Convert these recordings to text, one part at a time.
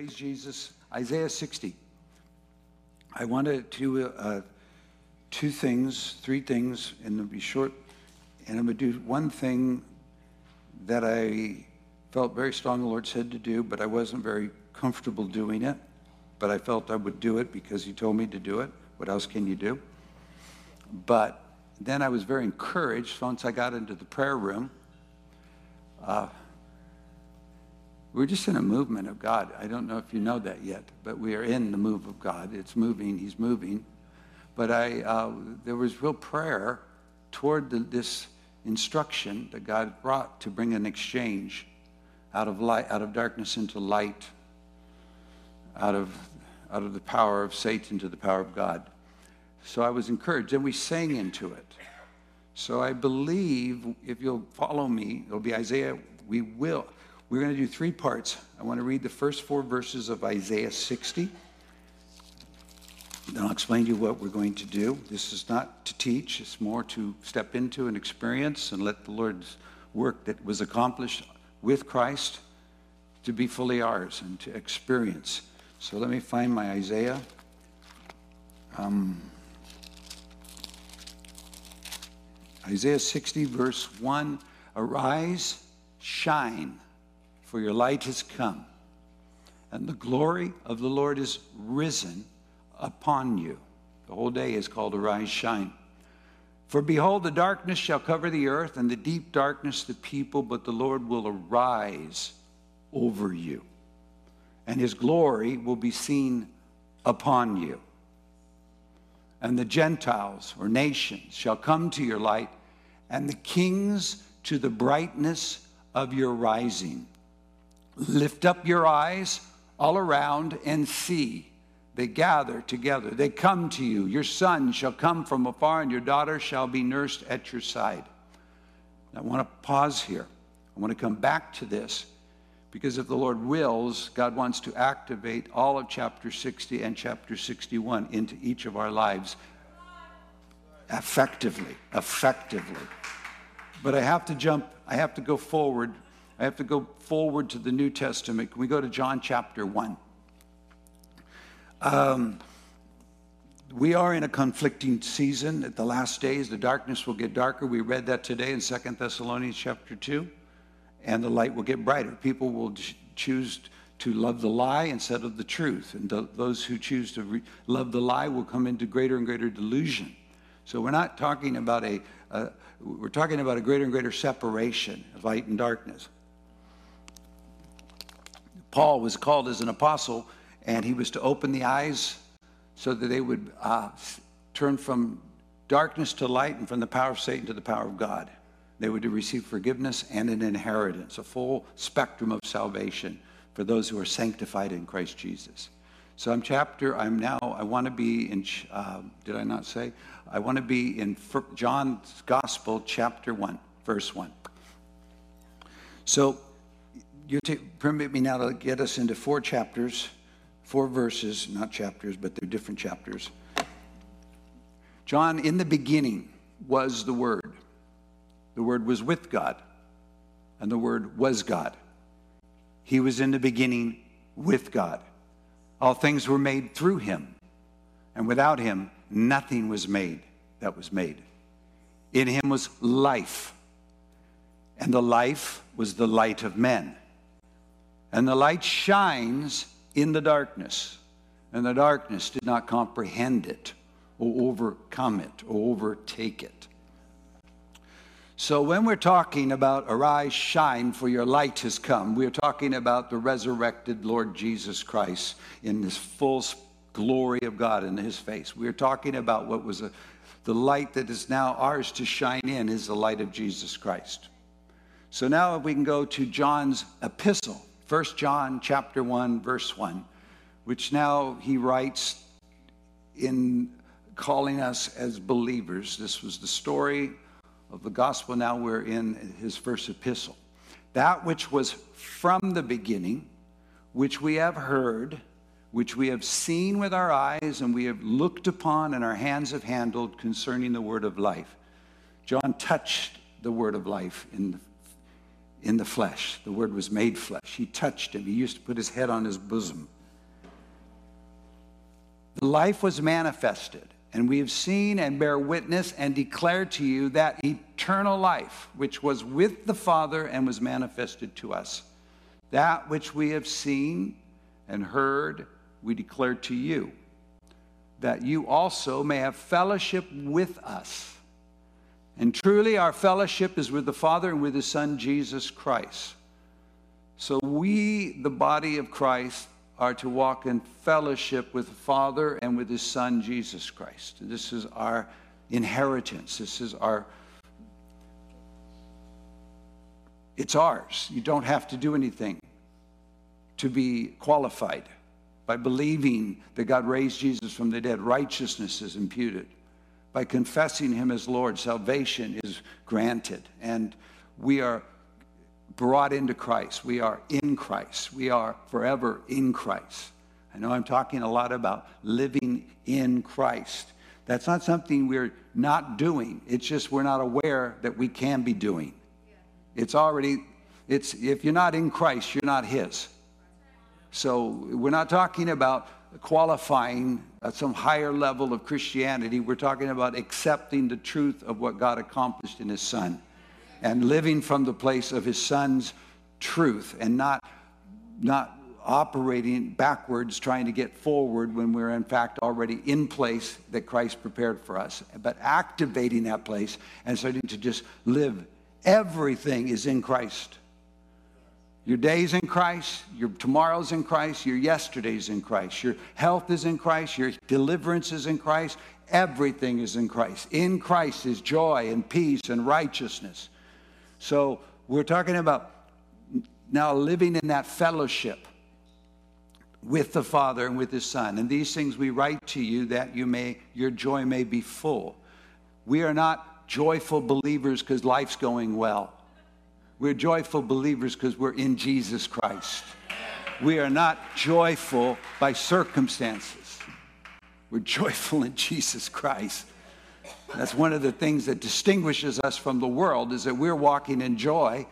Praise Jesus. Isaiah 60. I wanted to uh, two things, three things, and it'll be short. And I'm going to do one thing that I felt very strong the Lord said to do, but I wasn't very comfortable doing it. But I felt I would do it because He told me to do it. What else can you do? But then I was very encouraged once I got into the prayer room. Uh, we're just in a movement of God. I don't know if you know that yet, but we are in the move of God. It's moving, He's moving. But I, uh, there was real prayer toward the, this instruction that God brought to bring an exchange out of light, out of darkness into light, out of, out of the power of Satan to the power of God. So I was encouraged, and we sang into it. So I believe if you'll follow me, it'll be Isaiah. We will. We're going to do three parts. I want to read the first four verses of Isaiah 60. Then I'll explain to you what we're going to do. This is not to teach, it's more to step into an experience and let the Lord's work that was accomplished with Christ to be fully ours and to experience. So let me find my Isaiah. Um, Isaiah 60, verse 1 Arise, shine, for your light has come, and the glory of the Lord is risen upon you. The whole day is called Arise, Shine. For behold, the darkness shall cover the earth, and the deep darkness the people, but the Lord will arise over you, and his glory will be seen upon you. And the Gentiles or nations shall come to your light, and the kings to the brightness of your rising. Lift up your eyes all around and see they gather together. They come to you. Your son shall come from afar, and your daughter shall be nursed at your side. I want to pause here. I want to come back to this because if the Lord wills, God wants to activate all of chapter 60 and chapter 61 into each of our lives effectively. Effectively. But I have to jump, I have to go forward. I have to go forward to the New Testament. Can we go to John chapter 1? Um, we are in a conflicting season at the last days. The darkness will get darker. We read that today in Second Thessalonians chapter 2. And the light will get brighter. People will choose to love the lie instead of the truth. And th- those who choose to love the lie will come into greater and greater delusion. So we're not talking about a, uh, we're talking about a greater and greater separation of light and darkness. Paul was called as an apostle and he was to open the eyes so that they would uh, turn from darkness to light and from the power of Satan to the power of God. They were to receive forgiveness and an inheritance, a full spectrum of salvation for those who are sanctified in Christ Jesus. So I'm chapter, I'm now, I want to be in, uh, did I not say? I want to be in John's Gospel, chapter 1, verse 1. So you permit me now to get us into four chapters four verses, not chapters, but they're different chapters. John, in the beginning was the Word. The Word was with God, and the Word was God. He was in the beginning with God. All things were made through him, and without him, nothing was made that was made. In him was life, and the life was the light of men. And the light shines in the darkness, and the darkness did not comprehend it or overcome it or overtake it. So, when we're talking about arise, shine, for your light has come, we're talking about the resurrected Lord Jesus Christ in this full glory of God in his face. We're talking about what was a, the light that is now ours to shine in is the light of Jesus Christ. So, now if we can go to John's epistle, 1 John chapter 1 verse 1, which now he writes in calling us as believers. This was the story of the gospel. Now we're in his first epistle. That which was from the beginning, which we have heard, which we have seen with our eyes, and we have looked upon, and our hands have handled concerning the word of life. John touched the word of life in in the flesh. The Word was made flesh. He touched him. He used to put his head on his bosom. The life was manifested, and we have seen and bear witness and declare to you that eternal life, which was with the Father and was manifested to us. That which we have seen and heard, we declare to you, that you also may have fellowship with us. And truly, our fellowship is with the Father and with His Son, Jesus Christ. So, we, the body of Christ, are to walk in fellowship with the Father and with His Son, Jesus Christ. This is our inheritance. This is our. It's ours. You don't have to do anything to be qualified. By believing that God raised Jesus from the dead, righteousness is imputed. By confessing Him as Lord, salvation is granted. And we are brought into Christ. We are in Christ. We are forever in Christ. I know I'm talking a lot about living in Christ. That's not something we're not doing. It's just we're not aware that we can be doing. It's already, it's if you're not in Christ, you're not His. So we're not talking about qualifying at some higher level of Christianity. We're talking about accepting the truth of what God accomplished in His Son and living from the place of His Son's truth and not, not operating backwards, trying to get forward when we're in fact already in place that Christ prepared for us, but activating that place and starting to just live. Everything is in Christ. Your day's in Christ, your tomorrow's in Christ, your yesterday's in Christ, your health is in Christ, your deliverance is in Christ, everything is in Christ. In Christ is joy and peace and righteousness. So we're talking about now living in that fellowship with the Father and with His Son. And these things we write to you that you may your joy may be full. We are not joyful believers because life's going well. We're joyful believers because we're in Jesus Christ. We are not joyful by circumstances. We're joyful in Jesus Christ. That's one of the things that distinguishes us from the world is that we're walking in joy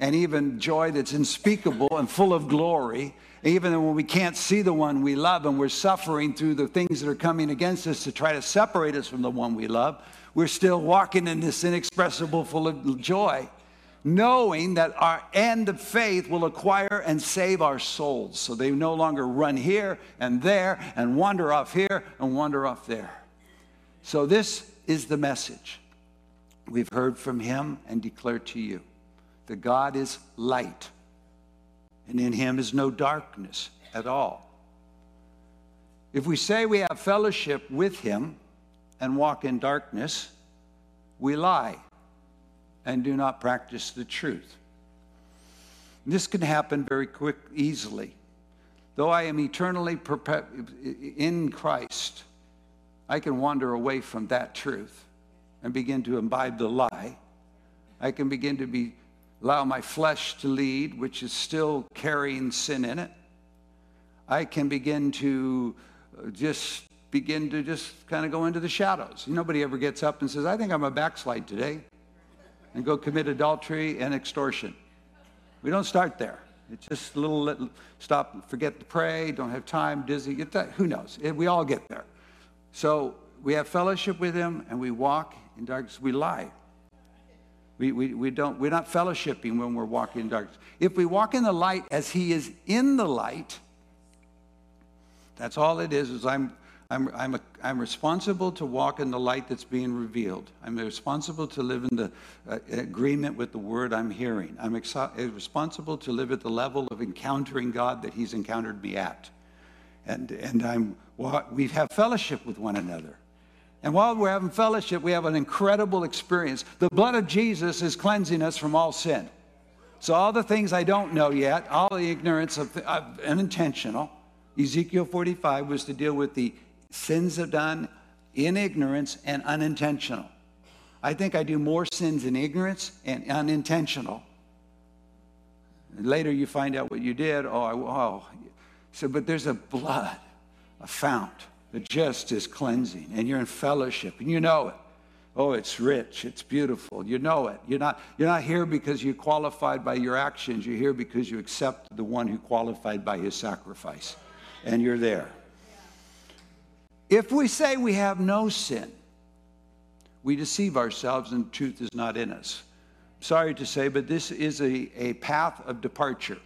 and even joy that's unspeakable and full of glory. Even when we can't see the one we love and we're suffering through the things that are coming against us to try to separate us from the one we love, we're still walking in this inexpressible full of joy knowing that our end of faith will acquire and save our souls. So they no longer run here and there and wander off here and wander off there. So this is the message we've heard from him and declare to you that God is light, and in him is no darkness at all. If we say we have fellowship with him and walk in darkness, we lie and do not practice the truth. This can happen very quick, easily. Though I am eternally in Christ, I can wander away from that truth and begin to imbibe the lie. I can begin to be allow my flesh to lead, which is still carrying sin in it. I can begin to uh, just begin to just kind of go into the shadows. Nobody ever gets up and says, I think I'm a backslide today and go commit adultery and extortion. We don't start there. It's just a little, little stop, forget to pray, don't have time, dizzy, get that. Who knows? We all get there. So we have fellowship with him and we walk in darkness. We lie. We, we, we don't, we're not fellowshipping when we're walking in darkness. If we walk in the light as he is in the light, that's all it is, is I'm I'm, I'm, a, I'm responsible to walk in the light that's being revealed. I'm responsible to live in the uh, agreement with the word I'm hearing. I'm uh, responsible to live at the level of encountering God that He's encountered me at. And, and I'm, we have fellowship with one another. And while we're having fellowship, we have an incredible experience. The blood of Jesus is cleansing us from all sin. So, all the things I don't know yet, all the ignorance of, of unintentional, Ezekiel 45 was to deal with the sins are done in ignorance and unintentional. I think I do more sins in ignorance and unintentional. Later you find out what you did. Oh, I, oh. So, but there's a blood, a fount that just is cleansing, and you're in fellowship, and you know it. Oh, it's rich, it's beautiful. You know it. You're not, you're not here because you qualified by your actions. You're here because you accept the one who qualified by his sacrifice. And you're there. If we say we have no sin, we deceive ourselves and truth is not in us. Sorry to say, but this is a, a path of departure.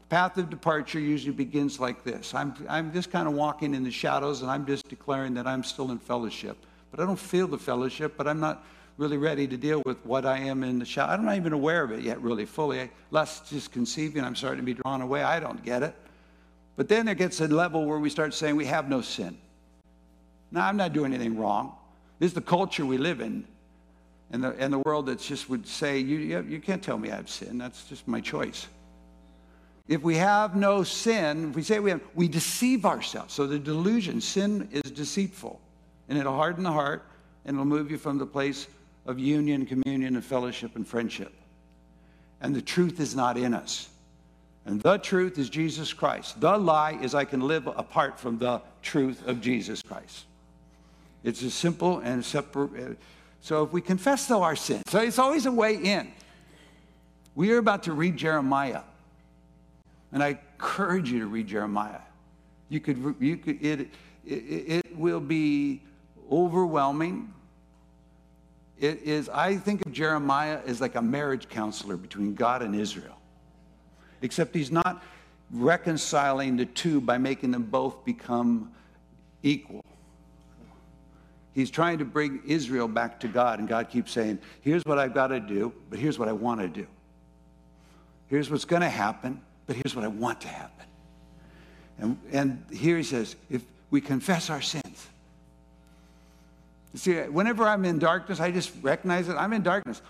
The path of departure usually begins like this I'm, I'm just kind of walking in the shadows and I'm just declaring that I'm still in fellowship. But I don't feel the fellowship, but I'm not really ready to deal with what I am in the shadow. I'm not even aware of it yet, really fully. Less just conceiving, I'm starting to be drawn away. I don't get it. But then there gets a level where we start saying we have no sin. Now, I'm not doing anything wrong. This is the culture we live in. And the, and the world that just would say, you, you can't tell me I have sin. That's just my choice. If we have no sin, if we say we have, we deceive ourselves. So the delusion, sin is deceitful. And it'll harden the heart and it'll move you from the place of union, communion, and fellowship and friendship. And the truth is not in us. And the truth is Jesus Christ. The lie is I can live apart from the truth of Jesus Christ. It's as simple and separate. Uh, so if we confess, though, our sins, so it's always a way in. We are about to read Jeremiah. And I encourage you to read Jeremiah. You could, you could it, it, it will be overwhelming. It is, I think of Jeremiah as like a marriage counselor between God and Israel. Except he's not reconciling the two by making them both become equal. He's trying to bring Israel back to God, and God keeps saying, Here's what I've got to do, but here's what I want to do. Here's what's going to happen, but here's what I want to happen. And, and here he says, If we confess our sins, see, whenever I'm in darkness, I just recognize that I'm in darkness.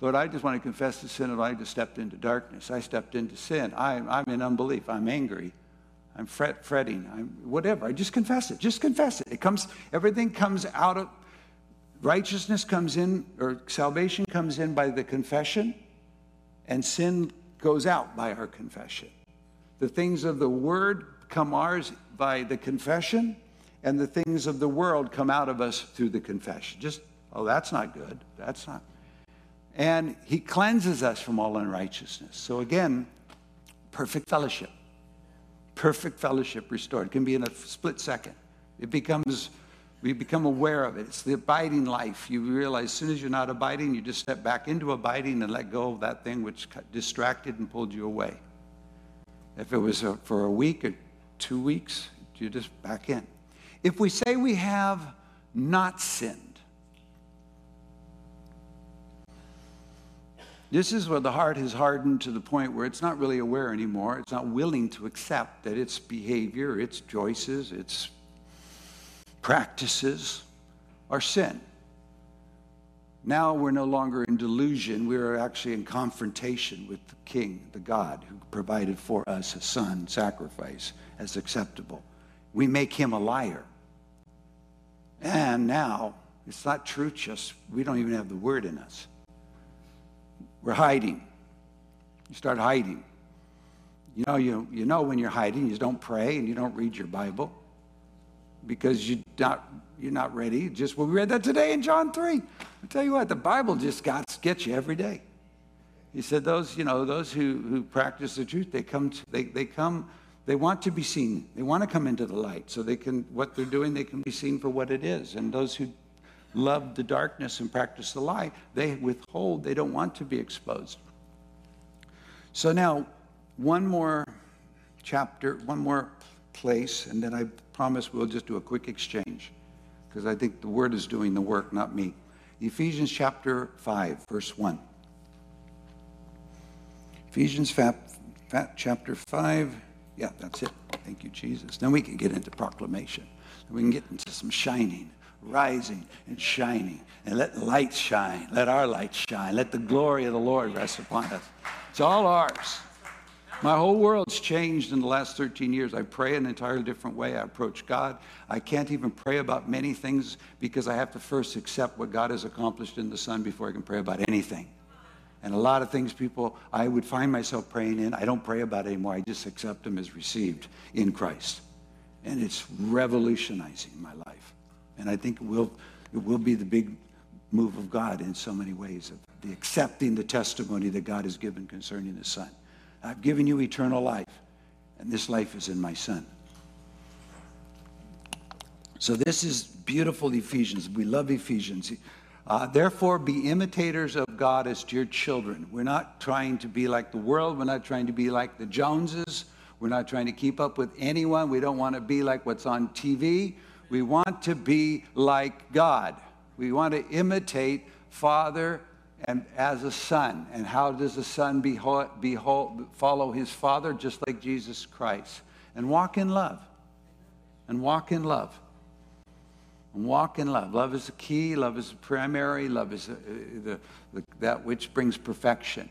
Lord, I just want to confess the sin of I just stepped into darkness. I stepped into sin. I, I'm in unbelief. I'm angry. I'm fret, fretting, I'm whatever. I just confess it. Just confess it. It comes, everything comes out of righteousness comes in, or salvation comes in by the confession, and sin goes out by our confession. The things of the word come ours by the confession, and the things of the world come out of us through the confession. Just, oh, that's not good. That's not. And he cleanses us from all unrighteousness. So again, perfect fellowship perfect fellowship restored. It can be in a split second. It becomes, we become aware of it. It's the abiding life. You realize as soon as you're not abiding, you just step back into abiding and let go of that thing which distracted and pulled you away. If it was a, for a week or two weeks, you're just back in. If we say we have not sinned, This is where the heart has hardened to the point where it's not really aware anymore. It's not willing to accept that its behavior, its choices, its practices are sin. Now we're no longer in delusion. We are actually in confrontation with the King, the God who provided for us a son sacrifice as acceptable. We make him a liar. And now it's not truth, just we don't even have the word in us. We're hiding. You start hiding. You know, you, you know when you're hiding, you don't pray and you don't read your Bible because you're not, you're not ready. Just well, we read that today in John 3. I tell you what, the Bible just got, sketchy every day. He said those, you know, those who, who practice the truth, they come, to, they, they come, they want to be seen. They want to come into the light so they can, what they're doing, they can be seen for what it is. And those who love the darkness and practice the lie, they withhold, they don't want to be exposed. So now, one more chapter, one more place, and then I promise we'll just do a quick exchange because I think the word is doing the work, not me. Ephesians chapter 5, verse 1. Ephesians chapter 5. Yeah, that's it. Thank you, Jesus. Then we can get into proclamation. We can get into some shining rising and shining. And let light shine. Let our light shine. Let the glory of the Lord rest upon us. It's all ours. My whole world's changed in the last 13 years. I pray an entirely different way. I approach God. I can't even pray about many things because I have to first accept what God has accomplished in the Son before I can pray about anything. And a lot of things people, I would find myself praying in, I don't pray about anymore. I just accept them as received in Christ. And it's revolutionizing my life. And I think it will, it will be the big move of God in so many ways, of the accepting the testimony that God has given concerning the Son. I've given you eternal life, and this life is in my Son. So this is beautiful Ephesians. We love Ephesians. Uh, Therefore, be imitators of God as dear children. We're not trying to be like the world. We're not trying to be like the Joneses. We're not trying to keep up with anyone. We don't want to be like what's on TV. We want to be like God. We want to imitate Father and as a son. And how does a son behold, behold, follow his father? Just like Jesus Christ. And walk in love. And walk in love and walk in love. Love is the key, love is the primary, love is the, the, the, that which brings perfection.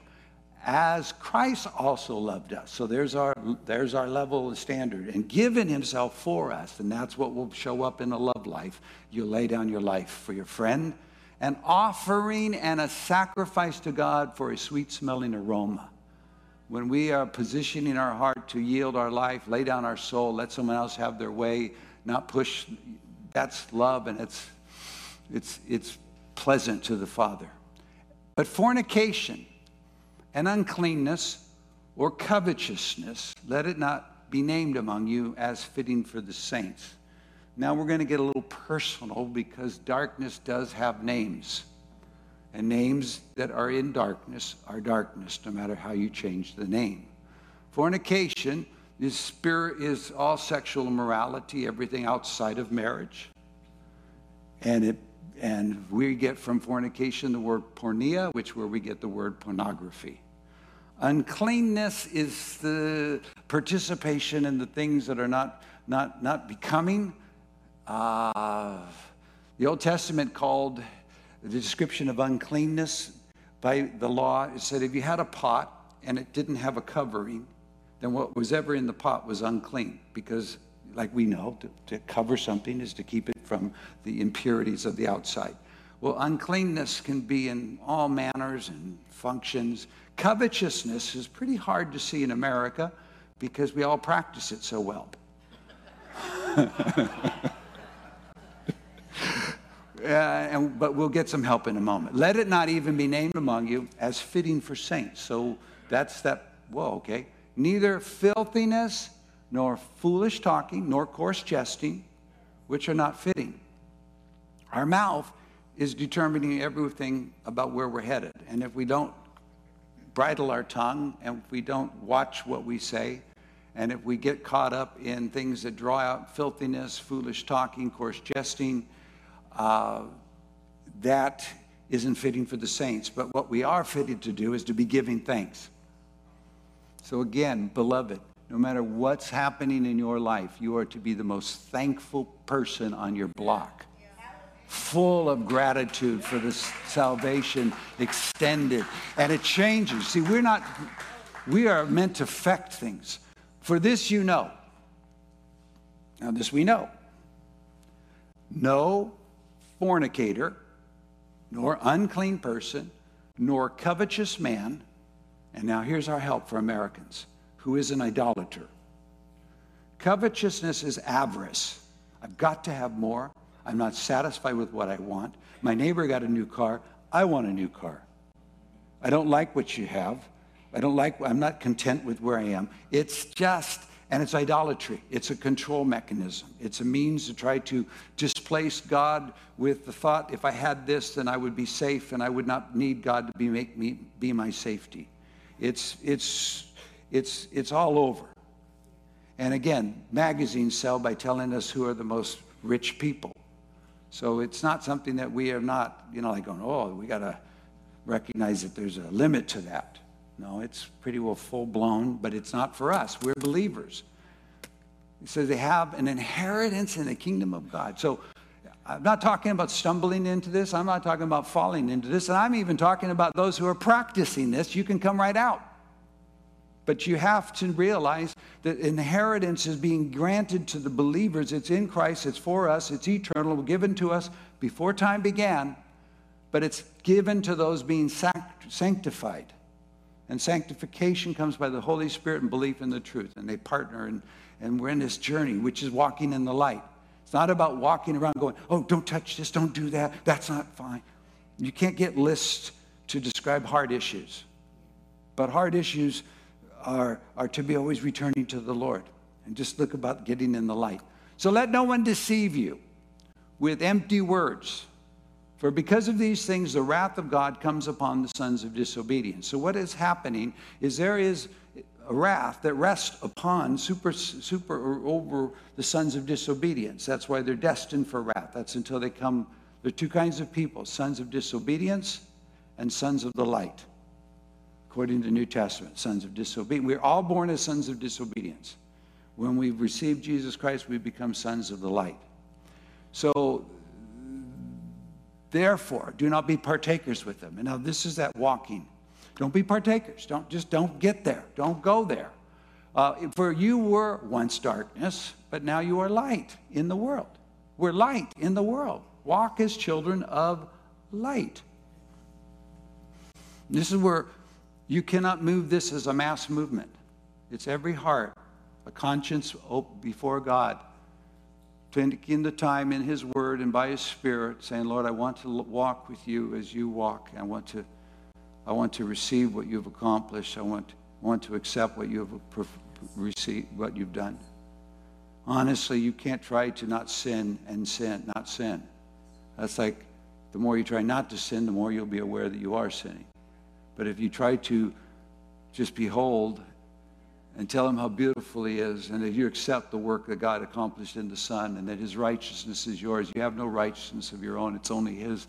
As Christ also loved us. So there's our, there's our level of standard. And given himself for us, and that's what will show up in a love life. You lay down your life for your friend, an offering and a sacrifice to God for a sweet smelling aroma. When we are positioning our heart to yield our life, lay down our soul, let someone else have their way, not push that's love and it's, it's, it's pleasant to the Father. But fornication and uncleanness or covetousness, let it not be named among you as fitting for the saints. Now we're going to get a little personal because darkness does have names. And names that are in darkness are darkness, no matter how you change the name. Fornication is spirit is all sexual immorality, everything outside of marriage. And it and we get from fornication the word porneia, which where we get the word pornography. Uncleanness is the participation in the things that are not not not becoming. Uh, the Old Testament called the description of uncleanness by the law. It said if you had a pot and it didn't have a covering, then what was ever in the pot was unclean because, like we know, to, to cover something is to keep it from the impurities of the outside. Well, uncleanness can be in all manners and functions. Covetousness is pretty hard to see in America because we all practice it so well. Uh, and, but we'll get some help in a moment. Let it not even be named among you as fitting for saints. So that's that. Whoa, okay neither filthiness, nor foolish talking, nor coarse jesting, which are not fitting. Our mouth is determining everything about where we're headed. And if we don't bridle our tongue, and if we don't watch what we say, and if we get caught up in things that draw out filthiness, foolish talking, coarse jesting, uh, that isn't fitting for the saints. But what we are fitted to do is to be giving thanks. So, again, beloved, no matter what's happening in your life, you are to be the most thankful person on your block. Full of gratitude for the salvation extended. And it changes. See, we're not, we are meant to affect things. For this you know. Now, this we know. No fornicator, nor unclean person, nor covetous man and now here's our help for Americans who is an idolater. Covetousness is avarice. I've got to have more. I'm not satisfied with what I want. My neighbor got a new car. I want a new car. I don't like what you have. I don't like, I'm not content with where I am. It's just, and it's idolatry. It's a control mechanism. It's a means to try to displace God with the thought if I had this, then I would be safe and I would not need God to be, make me, be my safety. It's, it's, it's, it's all over. And again, magazines sell by telling us who are the most rich people. So it's not something that we are not, you know, like going, oh, we got to recognize that there's a limit to that. No, it's pretty well full blown, but it's not for us. We're believers. He says they have an inheritance in the kingdom of God. So I'm not talking about stumbling into this. I'm not talking about falling into this. And I'm even talking about those who are practicing this. You can come right out. But you have to realize that inheritance is being granted to the believers. It's in Christ, it's for us, it's eternal, given to us before time began, but it's given to those being sanctified. And sanctification comes by the Holy Spirit and belief in the truth. And they partner, and, and we're in this journey, which is walking in the light. It's not about walking around going, oh, don't touch this, don't do that, that's not fine. You can't get lists to describe hard issues. But hard issues are, are to be always returning to the Lord. And just look about getting in the light. So let no one deceive you with empty words. For because of these things, the wrath of God comes upon the sons of disobedience. So, what is happening is there is a wrath that rests upon super, super or over the sons of disobedience. That's why they're destined for wrath. That's until they come. There are two kinds of people sons of disobedience and sons of the light, according to the New Testament. Sons of disobedience. We're all born as sons of disobedience. When we receive Jesus Christ, we become sons of the light. So, therefore, do not be partakers with them. And now, this is that walking. Don't be partakers. Don't just don't get there. Don't go there. Uh, for you were once darkness, but now you are light in the world. We're light in the world. Walk as children of light. This is where you cannot move this as a mass movement. It's every heart a conscience before God, taking the time in His Word and by His Spirit, saying, Lord, I want to walk with you as you walk. I want to, I want to receive what you've accomplished. I want, want to accept what you've received, what you've done. Honestly, you can't try to not sin and sin, not sin. That's like the more you try not to sin, the more you'll be aware that you are sinning. But if you try to just behold and tell him how beautiful he is and that you accept the work that God accomplished in the Son and that his righteousness is yours. You have no righteousness of your own, it's only his.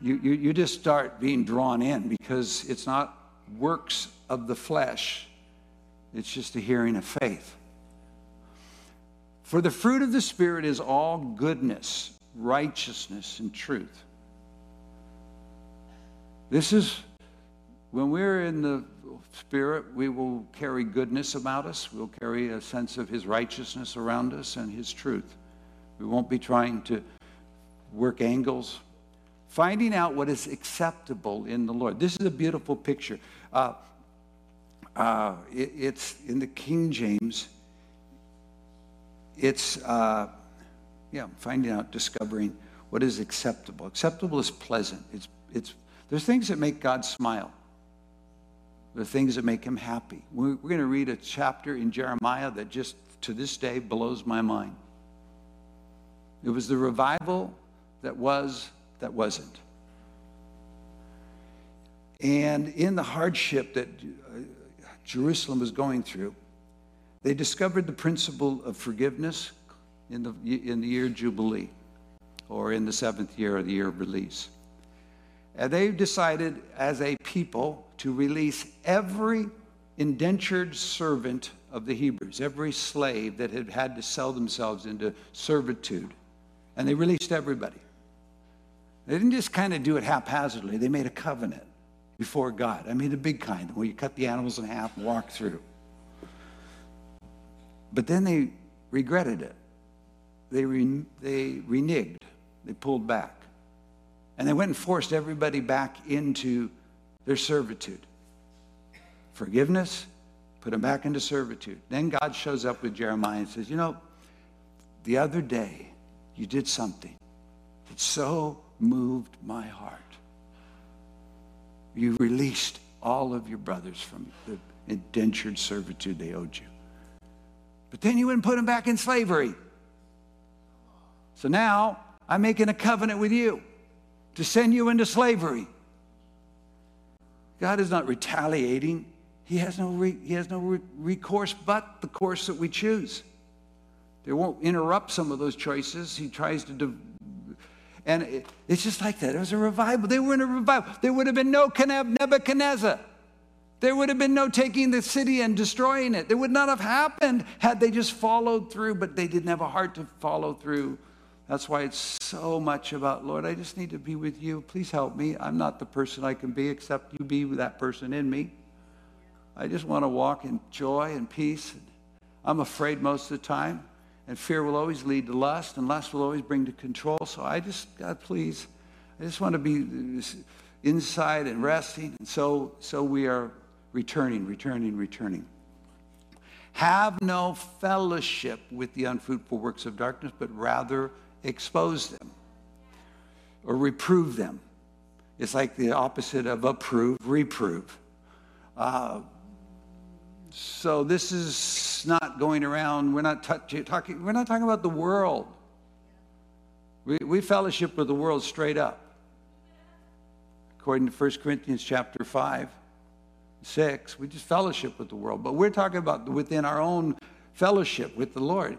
You, you, you just start being drawn in because it's not works of the flesh, it's just a hearing of faith. For the fruit of the Spirit is all goodness, righteousness, and truth. This is when we're in the Spirit, we will carry goodness about us. We'll carry a sense of His righteousness around us and His truth. We won't be trying to work angles. Finding out what is acceptable in the Lord. This is a beautiful picture. Uh, uh, it, it's in the King James. It's, uh, yeah, finding out, discovering what is acceptable. Acceptable is pleasant. It's, it's, there's things that make God smile the things that make him happy. We're, going to read a chapter in Jeremiah that just to this day blows my mind. It was the revival that was, that wasn't. And in the hardship that uh, Jerusalem was going through, they discovered the principle of forgiveness in the, in the year Jubilee, or in the seventh year of the year of release. And they decided as a people to release every indentured servant of the Hebrews, every slave that had had to sell themselves into servitude. And they released everybody. They didn't just kind of do it haphazardly, they made a covenant before God. I mean, the big kind, where you cut the animals in half and walk through. But then they regretted it. They, re- they reneged, they pulled back. And they went and forced everybody back into their servitude. Forgiveness, put them back into servitude. Then God shows up with Jeremiah and says, You know, the other day you did something that so moved my heart. You released all of your brothers from the indentured servitude they owed you. But then you wouldn't put them back in slavery. So now I'm making a covenant with you to send you into slavery. God is not retaliating. He has no, re, he has no re, recourse but the course that we choose. They won't interrupt some of those choices. He tries to. Do, and it, it's just like that. It was a revival. They were in a revival. There would have been no Nebuchadnezzar. There would have been no taking the city and destroying it. It would not have happened had they just followed through, but they didn't have a heart to follow through that's why it's so much about, Lord, I just need to be with you. Please help me. I'm not the person I can be except you be that person in me. I just want to walk in joy and peace. I'm afraid most of the time, and fear will always lead to lust, and lust will always bring to control. So I just, God, please, I just want to be inside and resting. And so, so we are returning, returning, returning. Have no fellowship with the unfruitful works of darkness, but rather expose them or reprove them. It's like the opposite of approve, reprove. Uh, so this is not going around. We're not t- talking. We're not talking about the world. We, we fellowship with the world straight up, according to 1 Corinthians chapter five, six. We just fellowship with the world, but we're talking about within our own fellowship with the Lord.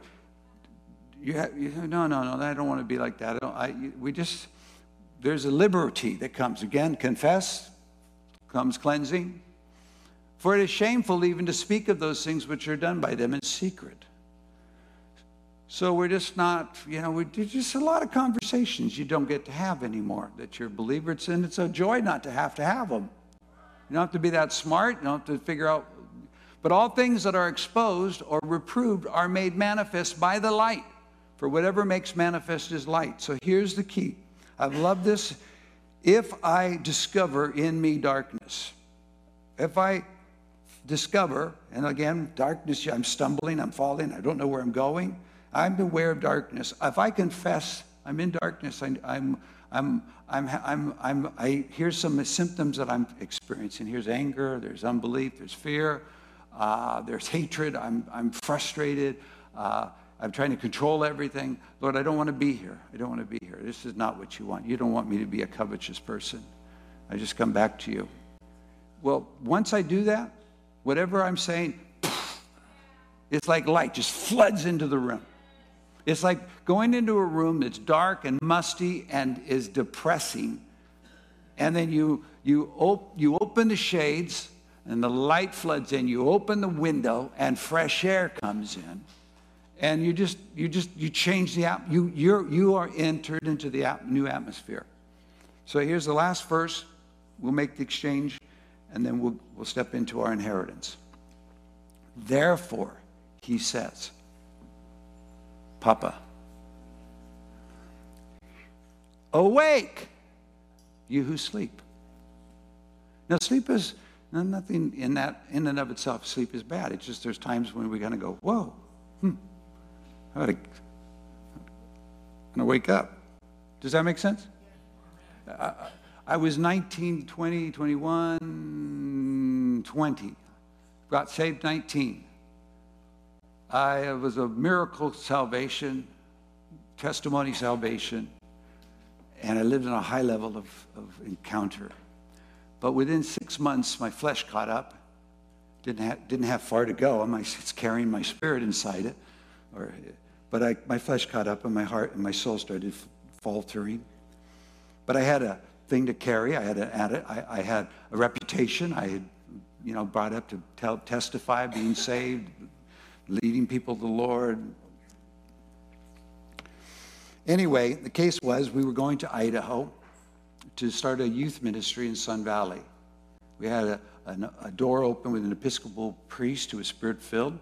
You have, you, no, no, no. I don't want to be like that. I I, we just there's a liberty that comes again. Confess comes cleansing. For it is shameful even to speak of those things which are done by them in secret. So we're just not, you know, we just a lot of conversations you don't get to have anymore that you're a believer. It's, and it's a joy not to have to have them. You don't have to be that smart. You don't have to figure out. But all things that are exposed or reproved are made manifest by the light. For whatever makes manifest is light. So here's the key. I've loved this. If I discover in me darkness, if I discover, and again, darkness, I'm stumbling, I'm falling, I don't know where I'm going. I'm aware of darkness. If I confess I'm in darkness, I, I'm, I'm, I'm, I'm, I'm, I, here's some symptoms that I'm experiencing. Here's anger, there's unbelief, there's fear, uh, there's hatred, I'm, I'm frustrated, uh, I'm trying to control everything. Lord, I don't want to be here. I don't want to be here. This is not what you want. You don't want me to be a covetous person. I just come back to you. Well, once I do that, whatever I'm saying, it's like light just floods into the room. It's like going into a room that's dark and musty and is depressing. And then you, you, op- you open the shades and the light floods in. You open the window and fresh air comes in. And you just, you just, you change the app. You, you're, you are entered into the new atmosphere. So here's the last verse. We'll make the exchange and then we'll, we'll step into our inheritance. Therefore, he says, Papa, awake, you who sleep. Now, sleep is nothing in that, in and of itself, sleep is bad. It's just there's times when we're going to go, whoa, hmm, I gotta, to wake up. Does that make sense? I, I was 19, 20, 21, 20. Got saved 19. I was a miracle salvation, testimony salvation, and I lived in a high level of, of encounter. But within six months, my flesh caught up. Didn't have, didn't have far to go. I'm, it's carrying my spirit inside it. Or, but I, my flesh caught up, and my heart and my soul started faltering. But I had a thing to carry. I had a, I, I had a reputation. I had, you know, brought up to tell, testify, being saved, leading people to the Lord. Anyway, the case was we were going to Idaho to start a youth ministry in Sun Valley. We had a, a, a door open with an Episcopal priest who was spirit filled.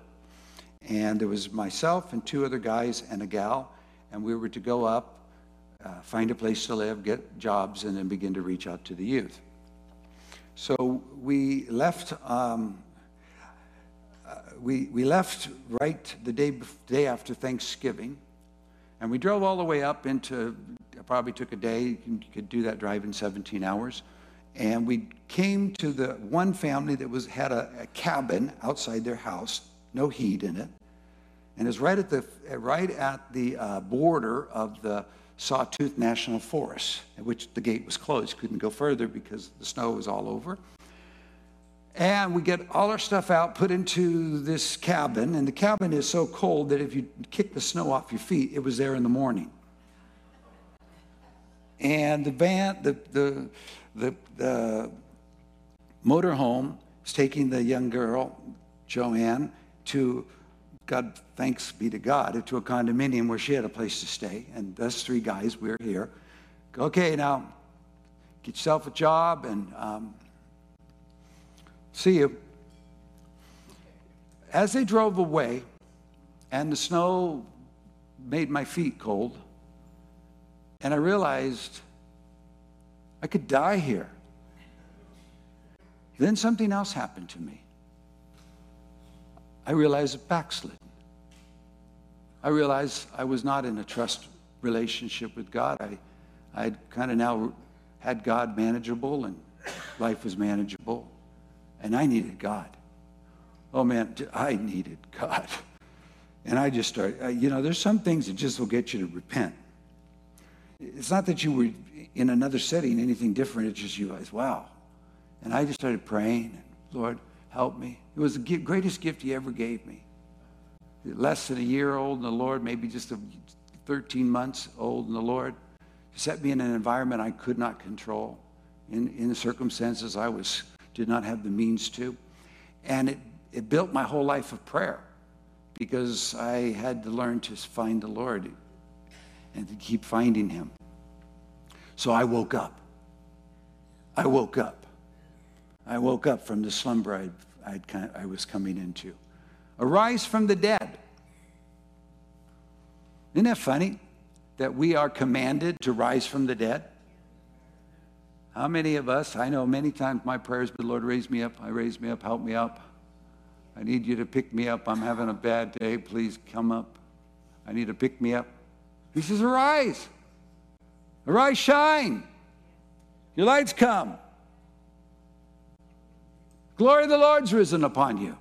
And there was myself and two other guys and a gal. And we were to go up uh, find a place to live, get jobs, and then begin to reach out to the youth. So we left. Um, uh, we, we left right the day, day after Thanksgiving, and we drove all the way up into, probably took a day, you, could do that drive in 17 hours. And we came to the one family that was, had a, a cabin outside their house, no heat in it. And it's right at the, right at the uh, border of the Sawtooth National Forest, at which the gate was closed. Couldn't go further because the snow was all over. And we get all our stuff out, put into this cabin, and the cabin is so cold that if you kick the snow off your feet, it was there in the morning. And the van, the the the, the motorhome is taking the young girl, Joanne, to God, thanks be to God, to a condominium where she had a place to stay. And us three guys, we're here. Okay, now get yourself a job and um, see you. As they drove away, and the snow made my feet cold, and I realized I could die here. Then something else happened to me. I realized it backslid. I realized I was not in a trust relationship with God. I, I had kind of now had God manageable and life was manageable. And I needed God. Oh man, I needed God. And I just started, you know, there's some things that just will get you to repent. It's not that you were in another setting, anything different. It's just you guys, wow. And I just started praying, Lord, help me. It was the greatest gift He ever gave me. Less than a year old in the Lord, maybe just 13 months old in the Lord. Set me in an environment I could not control, in, in circumstances I was did not have the means to. And it, it built my whole life of prayer because I had to learn to find the Lord and to keep finding Him. So I woke up. I woke up. I woke up from the slumber I'd, I'd, I was coming into. Arise from the dead. Isn't that funny that we are commanded to rise from the dead? How many of us, I know many times my prayers, but Lord, raise me up, I raise me up, help me up. I need you to pick me up. I'm having a bad day. Please come up. I need to pick me up. He says, Arise. Arise, shine. Your light's come. Glory of the Lord's risen upon you.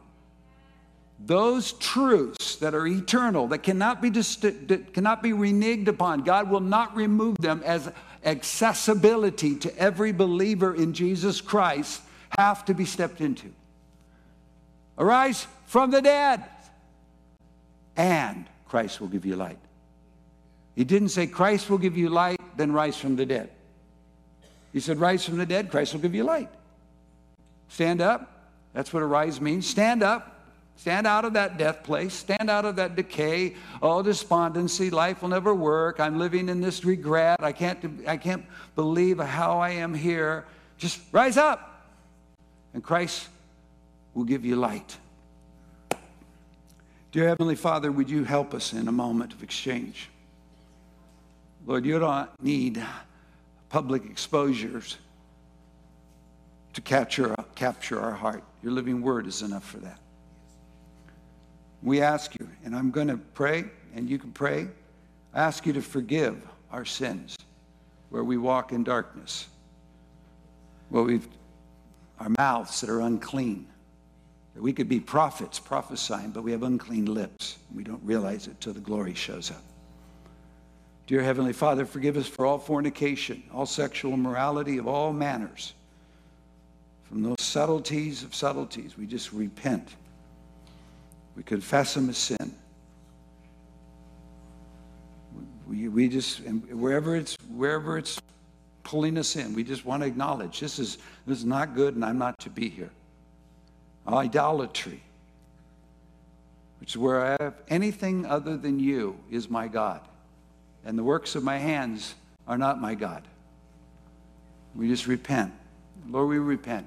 Those truths that are eternal, that cannot be, that cannot be reneged upon, God will not remove them as accessibility to every believer in Jesus Christ, have to be stepped into. Arise from the dead, and Christ will give you light. He didn't say, Christ will give you light, then rise from the dead. He said, Rise from the dead, Christ will give you light. Stand up. That's what arise means. Stand up. Stand out of that death place. Stand out of that decay. Oh, despondency. Life will never work. I'm living in this regret. I can't, I can't believe how I am here. Just rise up. And Christ will give you light. Dear Heavenly Father, would you help us in a moment of exchange? Lord, you don't need public exposures to capture, capture our heart. Your living word is enough for that. We ask you, and I'm going to pray, and you can pray. I ask you to forgive our sins where we walk in darkness, where we've our mouths that are unclean. That we could be prophets prophesying, but we have unclean lips. We don't realize it till the glory shows up. Dear Heavenly Father, forgive us for all fornication, all sexual immorality of all manners. From those subtleties of subtleties, we just repent. We confess them as sin. We, we just, wherever it's, wherever it's pulling us in, we just want to acknowledge this is, this is not good and I'm not to be here. Idolatry, which is where I have anything other than you is my God. And the works of my hands are not my God. We just repent. Lord, we repent.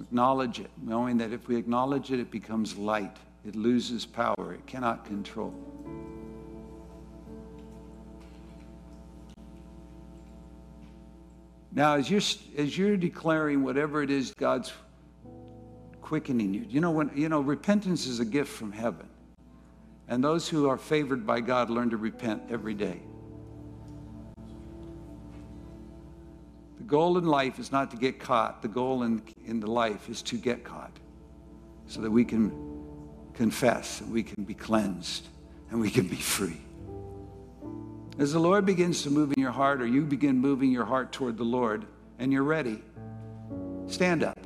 Acknowledge it, knowing that if we acknowledge it, it becomes light. It loses power. It cannot control. Now, as you're, as you're declaring whatever it is God's quickening you, you know, when, you know, repentance is a gift from heaven. And those who are favored by God learn to repent every day. The goal in life is not to get caught. The goal in, in the life is to get caught so that we can confess and we can be cleansed and we can be free. As the Lord begins to move in your heart, or you begin moving your heart toward the Lord, and you're ready, stand up.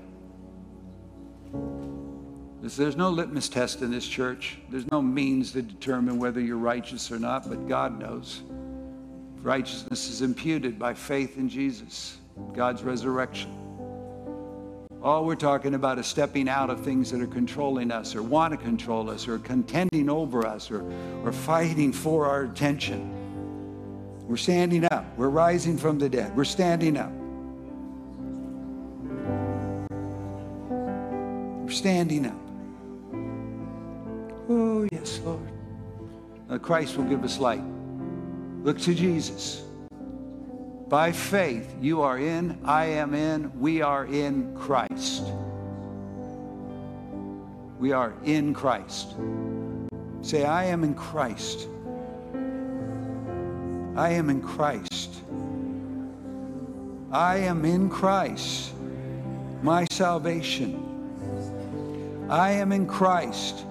There's no litmus test in this church. There's no means to determine whether you're righteous or not, but God knows. Righteousness is imputed by faith in Jesus, God's resurrection. All we're talking about is stepping out of things that are controlling us or want to control us or contending over us or, or fighting for our attention. We're standing up. We're rising from the dead. We're standing up. We're standing up. Oh, yes, Lord. Now Christ will give us light. Look to Jesus. By faith, you are in, I am in, we are in Christ. We are in Christ. Say, I am in Christ. I am in Christ. I am in Christ, my salvation. I am in Christ,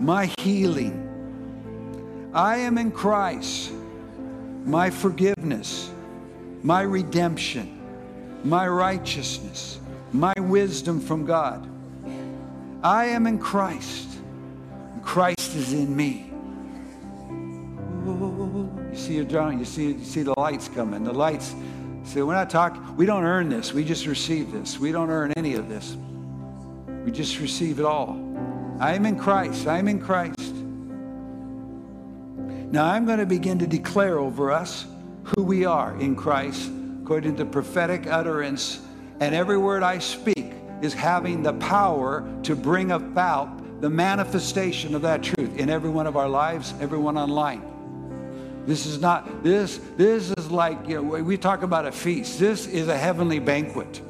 my healing. I am in Christ, my forgiveness, my redemption, my righteousness, my wisdom from God. I am in Christ. Christ is in me. You see your drawing, you see, you see the lights coming. The lights, see, we're not talking, we don't earn this. We just receive this. We don't earn any of this. We just receive it all. I am in Christ. I am in Christ. Now I'm going to begin to declare over us who we are in Christ according to prophetic utterance. And every word I speak is having the power to bring about the manifestation of that truth in every one of our lives, everyone online. This is not, this, this is like, you know, we talk about a feast. This is a heavenly banquet.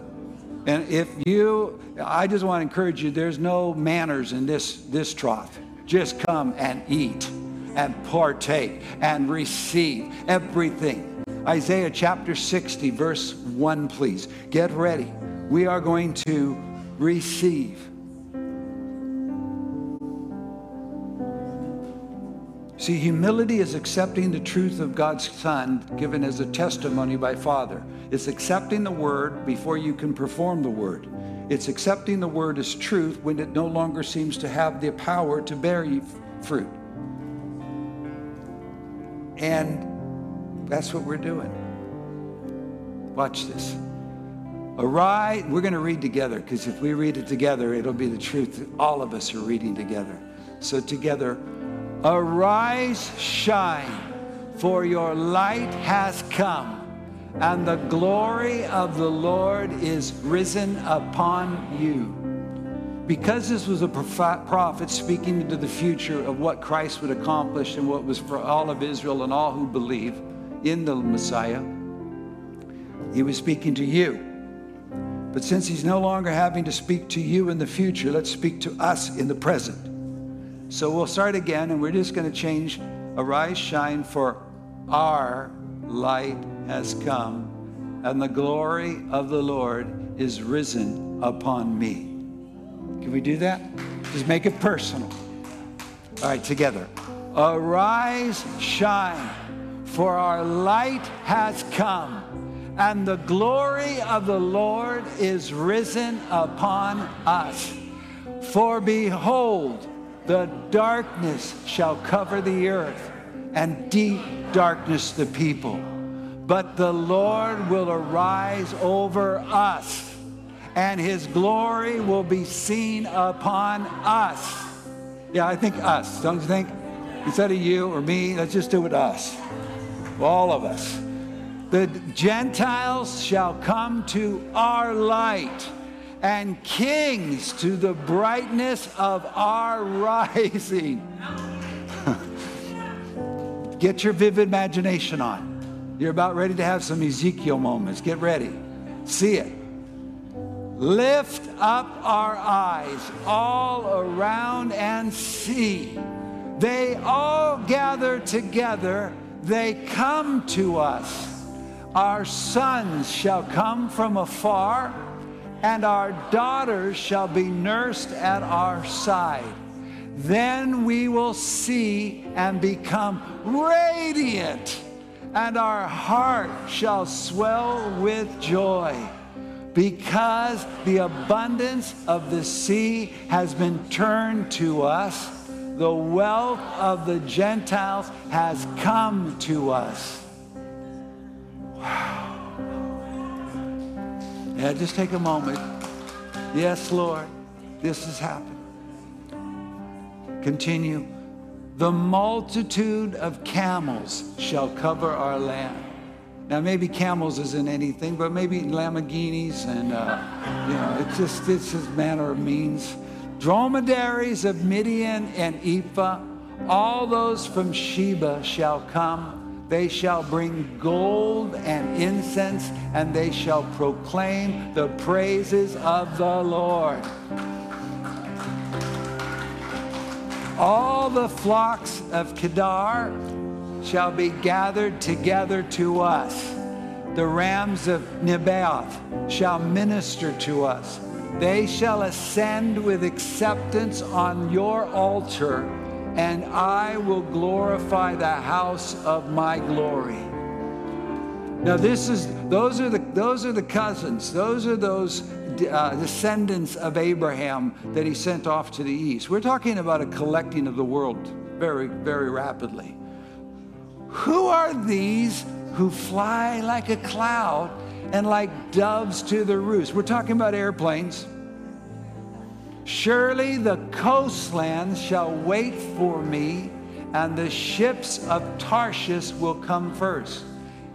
And if you, I just want to encourage you, there's no manners in this, this trough. Just come and eat and partake and receive everything. Isaiah chapter 60, verse 1, please. Get ready. We are going to receive. See, humility is accepting the truth of God's Son given as a testimony by Father. It's accepting the word before you can perform the word. It's accepting the word as truth when it no longer seems to have the power to bear fruit. And that's what we're doing. Watch this. Arise, we're going to read together because if we read it together, it'll be the truth. that All of us are reading together. So, together, arise, shine, for your light has come and the glory of the Lord is risen upon you. Because this was a prophet speaking into the future of what Christ would accomplish and what was for all of Israel and all who believe in the Messiah, he was speaking to you. But since he's no longer having to speak to you in the future, let's speak to us in the present. So we'll start again and we're just going to change arise, shine for our light has come, and the glory of the Lord is risen upon me. Can we do that? Just make it personal. All right, together. Arise, shine, for our light has come, and the glory of the Lord is risen upon us. For behold, the darkness shall cover the earth, and deep darkness the people but the Lord will arise over us, and his glory will be seen upon us. Yeah, I think us, don't you think? Instead of you or me, let's just do it us. All of us. The Gentiles shall come to our light, and kings to the brightness of our rising. Get your vivid imagination on. You're about ready to have some Ezekiel moments. Get ready. See it. Lift up our eyes all around and see. They all gather together, they come to us. Our sons shall come from afar, and our daughters shall be nursed at our side. Then we will see and become radiant and our heart shall swell with joy because the abundance of the sea has been turned to us. The wealth of the Gentiles has come to us. Wow. Yeah, just take a moment. Yes, Lord, this has happened. Continue. The multitude of camels shall cover our land. Now, maybe camels isn't anything, but maybe Lamborghinis and, uh, you know, it's just, it's just manner of means. Dromedaries of Midian and Ephah, all those from Sheba shall come. They shall bring gold and incense, and they shall proclaim the praises of the Lord. All the flocks of Kedar shall be gathered together to us. the rams of Nebaioth shall minister to us. They shall ascend with acceptance on your altar, and I will glorify the house of my glory. Now, this is those are the those are the cousins. Those are those uh, descendants of Abraham that he sent off to the east. We're talking about a collecting of the world very, very rapidly. Who are these who fly like a cloud and like doves to the roost. We're talking about airplanes. Surely the coastlands shall wait for me, and the ships of Tarshish will come first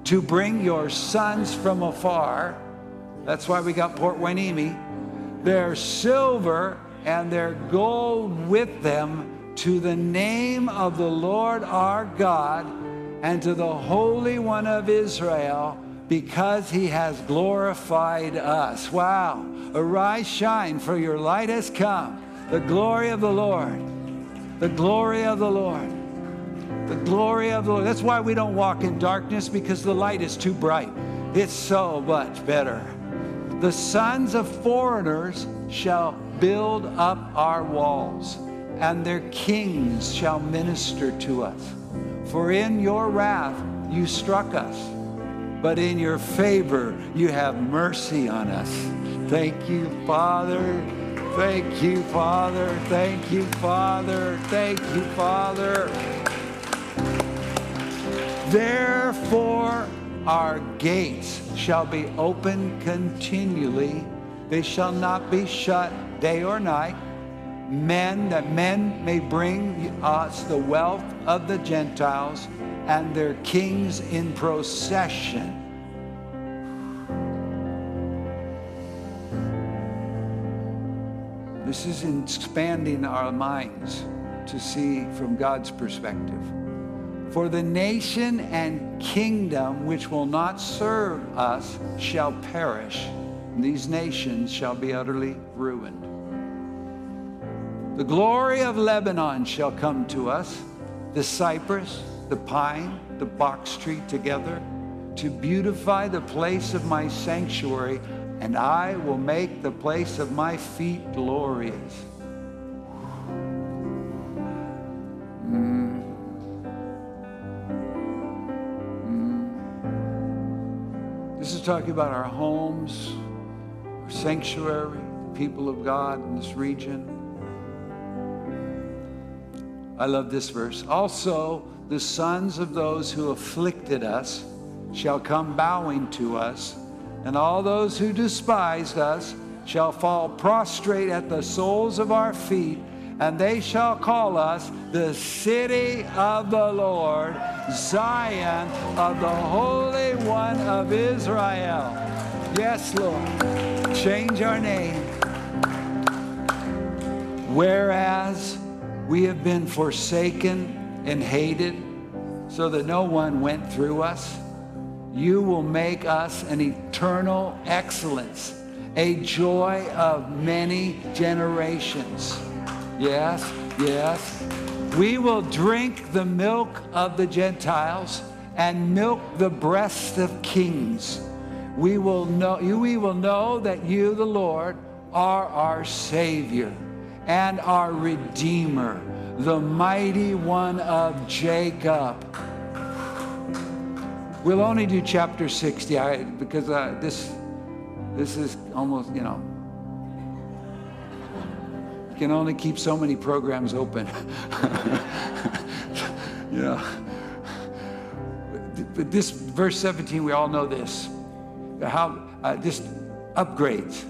to bring your sons from afar. That's why we got Port Hueneme. Their silver and their gold with them to the name of the Lord our God and to the Holy One of Israel because he has glorified us. Wow. Arise, shine, for your light has come. The glory of the Lord. The glory of the Lord. The glory of the Lord. That's why we don't walk in darkness because the light is too bright. It's so much better. The sons of foreigners shall build up our walls, and their kings shall minister to us. For in your wrath you struck us, but in your favor you have mercy on us. Thank you, Father. Thank you, Father. Thank you, Father. Thank you, Father. Therefore, our gates shall be open continually, they shall not be shut day or night men, that men may bring us the wealth of the Gentiles and their kings in procession. This is expanding our minds to see from God's perspective. For the nation and kingdom which will not serve us shall perish, these nations shall be utterly ruined. The glory of Lebanon shall come to us, the cypress, the pine, the box tree together, to beautify the place of my sanctuary, and I will make the place of my feet glorious. Mm. Mm. This is talking about our homes, our sanctuary, the people of God in this region. I love this verse. Also, the sons of those who afflicted us shall come bowing to us, and all those who despised us shall fall prostrate at the soles of our feet, and they shall call us the city of the Lord, Zion of the Holy One of Israel. Yes, Lord. Change our name. Whereas we have been forsaken and hated so that no one went through us. You will make us an eternal excellence, a joy of many generations. Yes, yes. We will drink the milk of the Gentiles and milk the breast of kings. We will know, we will know that you, the Lord, are our Savior and our Redeemer, the mighty one of Jacob. We'll only do chapter 60 I, because uh, this, this is almost, you know, you can only keep so many programs open. know. But this verse 17, we all know this. How uh, just upgrades,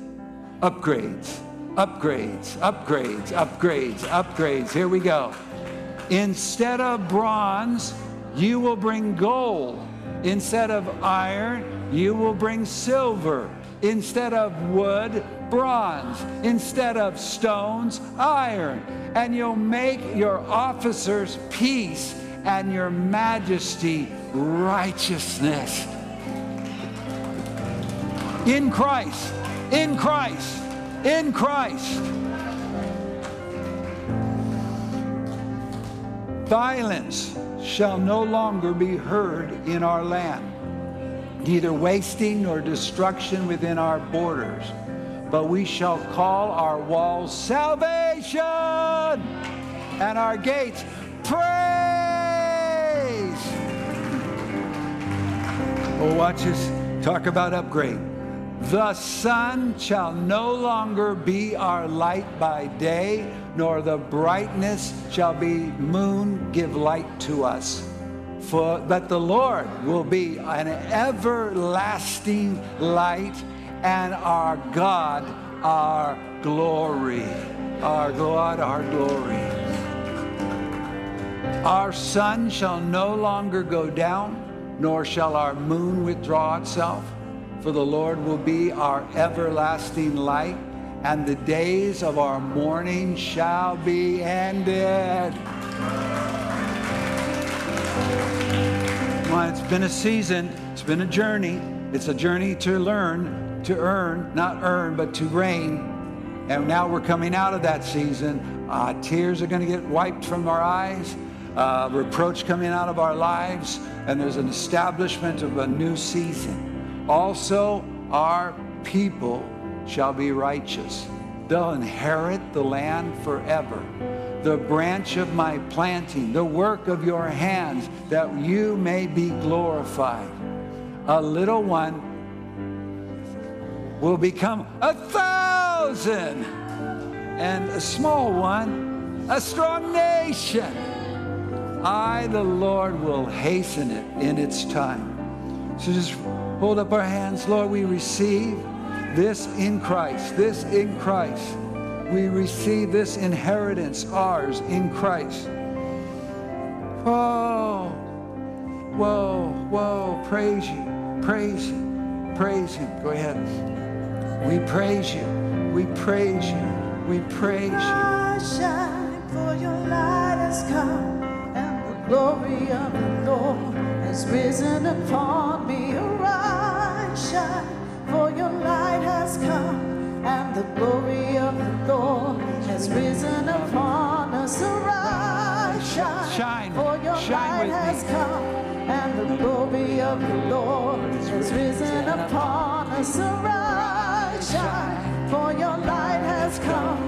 upgrades upgrades, upgrades, upgrades, upgrades. Here we go. Instead of bronze, you will bring gold. Instead of iron, you will bring silver. Instead of wood, bronze. Instead of stones, iron. And you'll make your officers peace and your majesty righteousness. In Christ, in Christ in Christ. Violence shall no longer be heard in our land. neither wasting nor destruction within our borders. But we shall call our walls salvation and our gates praise. Oh, watch us talk about upgrade. The sun shall no longer be our light by day, nor the brightness shall be moon give light to us. For but the Lord will be an everlasting light and our God our glory. Our God our glory. Our sun shall no longer go down, nor shall our moon withdraw itself, for the Lord will be our everlasting light, and the days of our mourning shall be ended. Well, it's been a season, it's been a journey. It's a journey to learn, to earn, not earn, but to reign. And now we're coming out of that season. Uh, tears are going to get wiped from our eyes, uh, reproach coming out of our lives, and there's an establishment of a new season. Also, our people shall be righteous. They'll inherit the land forever the branch of my planting, the work of your hands, that you may be glorified. A little one will become a thousand, and a small one, a strong nation. I, the Lord, will hasten it in its time. So just hold up our hands. Lord, we receive this in Christ, this in Christ we receive this inheritance, ours in Christ. Whoa, whoa, whoa, praise you, praise you, praise Him. Go ahead. We praise you, we praise you, we praise you. For your light has come, and the glory of the Lord has risen upon the glory of the Lord has risen upon us. Arise, shine, shine for your shine light has me. come, and the glory of the Lord has risen upon us. Arise, shine, for your light has come,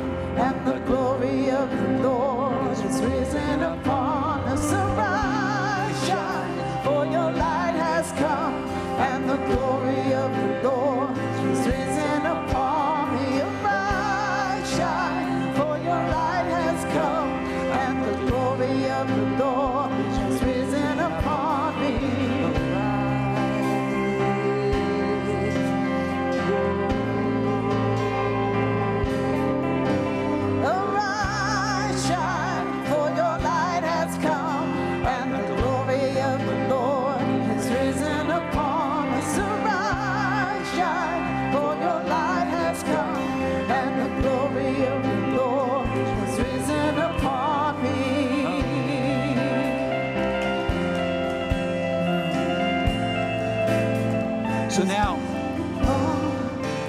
So now,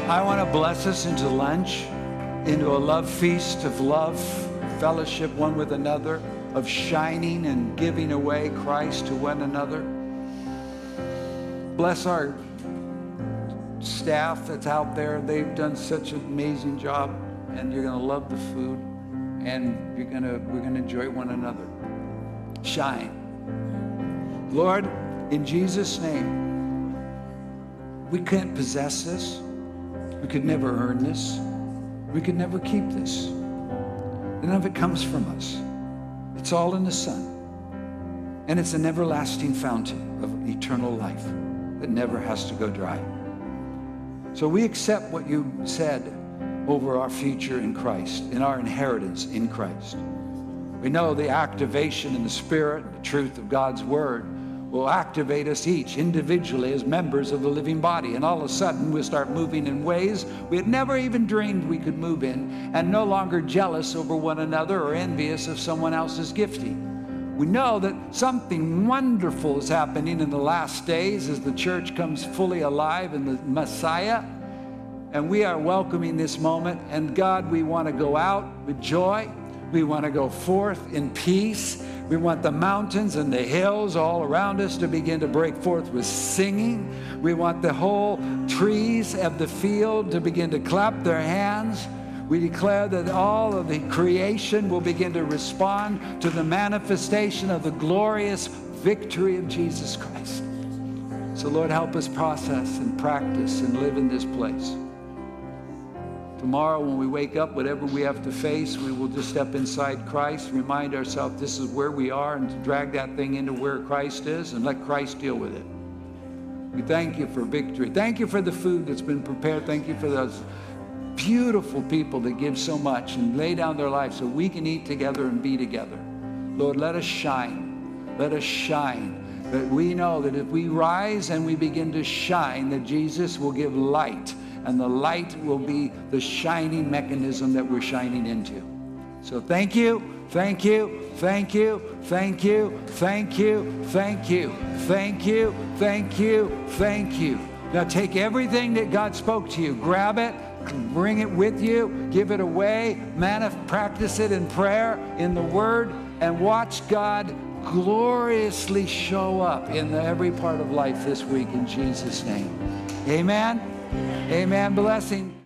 I want to bless us into lunch, into a love feast of love, fellowship one with another, of shining and giving away Christ to one another. Bless our staff that's out there. They've done such an amazing job, and you're going to love the food, and you're going to we're going to enjoy one another. Shine. Lord, in Jesus' name, we can't possess this. We could never earn this. We could never keep this. None of it comes from us. It's all in the Son. And it's an everlasting fountain of eternal life that never has to go dry. So we accept what you said over our future in Christ, in our inheritance in Christ. We know the activation in the Spirit, the truth of God's Word will activate us each individually as members of the living body. And all of a sudden, we'll start moving in ways we had never even dreamed we could move in, and no longer jealous over one another or envious of someone else's gifting. We know that something wonderful is happening in the last days as the church comes fully alive in the Messiah. And we are welcoming this moment. And God, we want to go out with joy. We want to go forth in peace. We want the mountains and the hills all around us to begin to break forth with singing. We want the whole trees of the field to begin to clap their hands. We declare that all of the creation will begin to respond to the manifestation of the glorious victory of Jesus Christ. So, Lord, help us process and practice and live in this place. Tomorrow, when we wake up, whatever we have to face, we will just step inside Christ, remind ourselves this is where we are, and drag that thing into where Christ is and let Christ deal with it. We thank you for victory. Thank you for the food that's been prepared. Thank you for those beautiful people that give so much and lay down their lives so we can eat together and be together. Lord, let us shine. Let us shine. That we know that if we rise and we begin to shine, that Jesus will give light and the light will be the shining mechanism that we're shining into. So thank you, thank you, thank you, thank you, thank you, thank you, thank you, thank you, thank you. Now take everything that God spoke to you, grab it, bring it with you, give it away, manif- practice it in prayer, in the Word, and watch God gloriously show up in every part of life this week in Jesus' name. Amen. Amen. Blessing.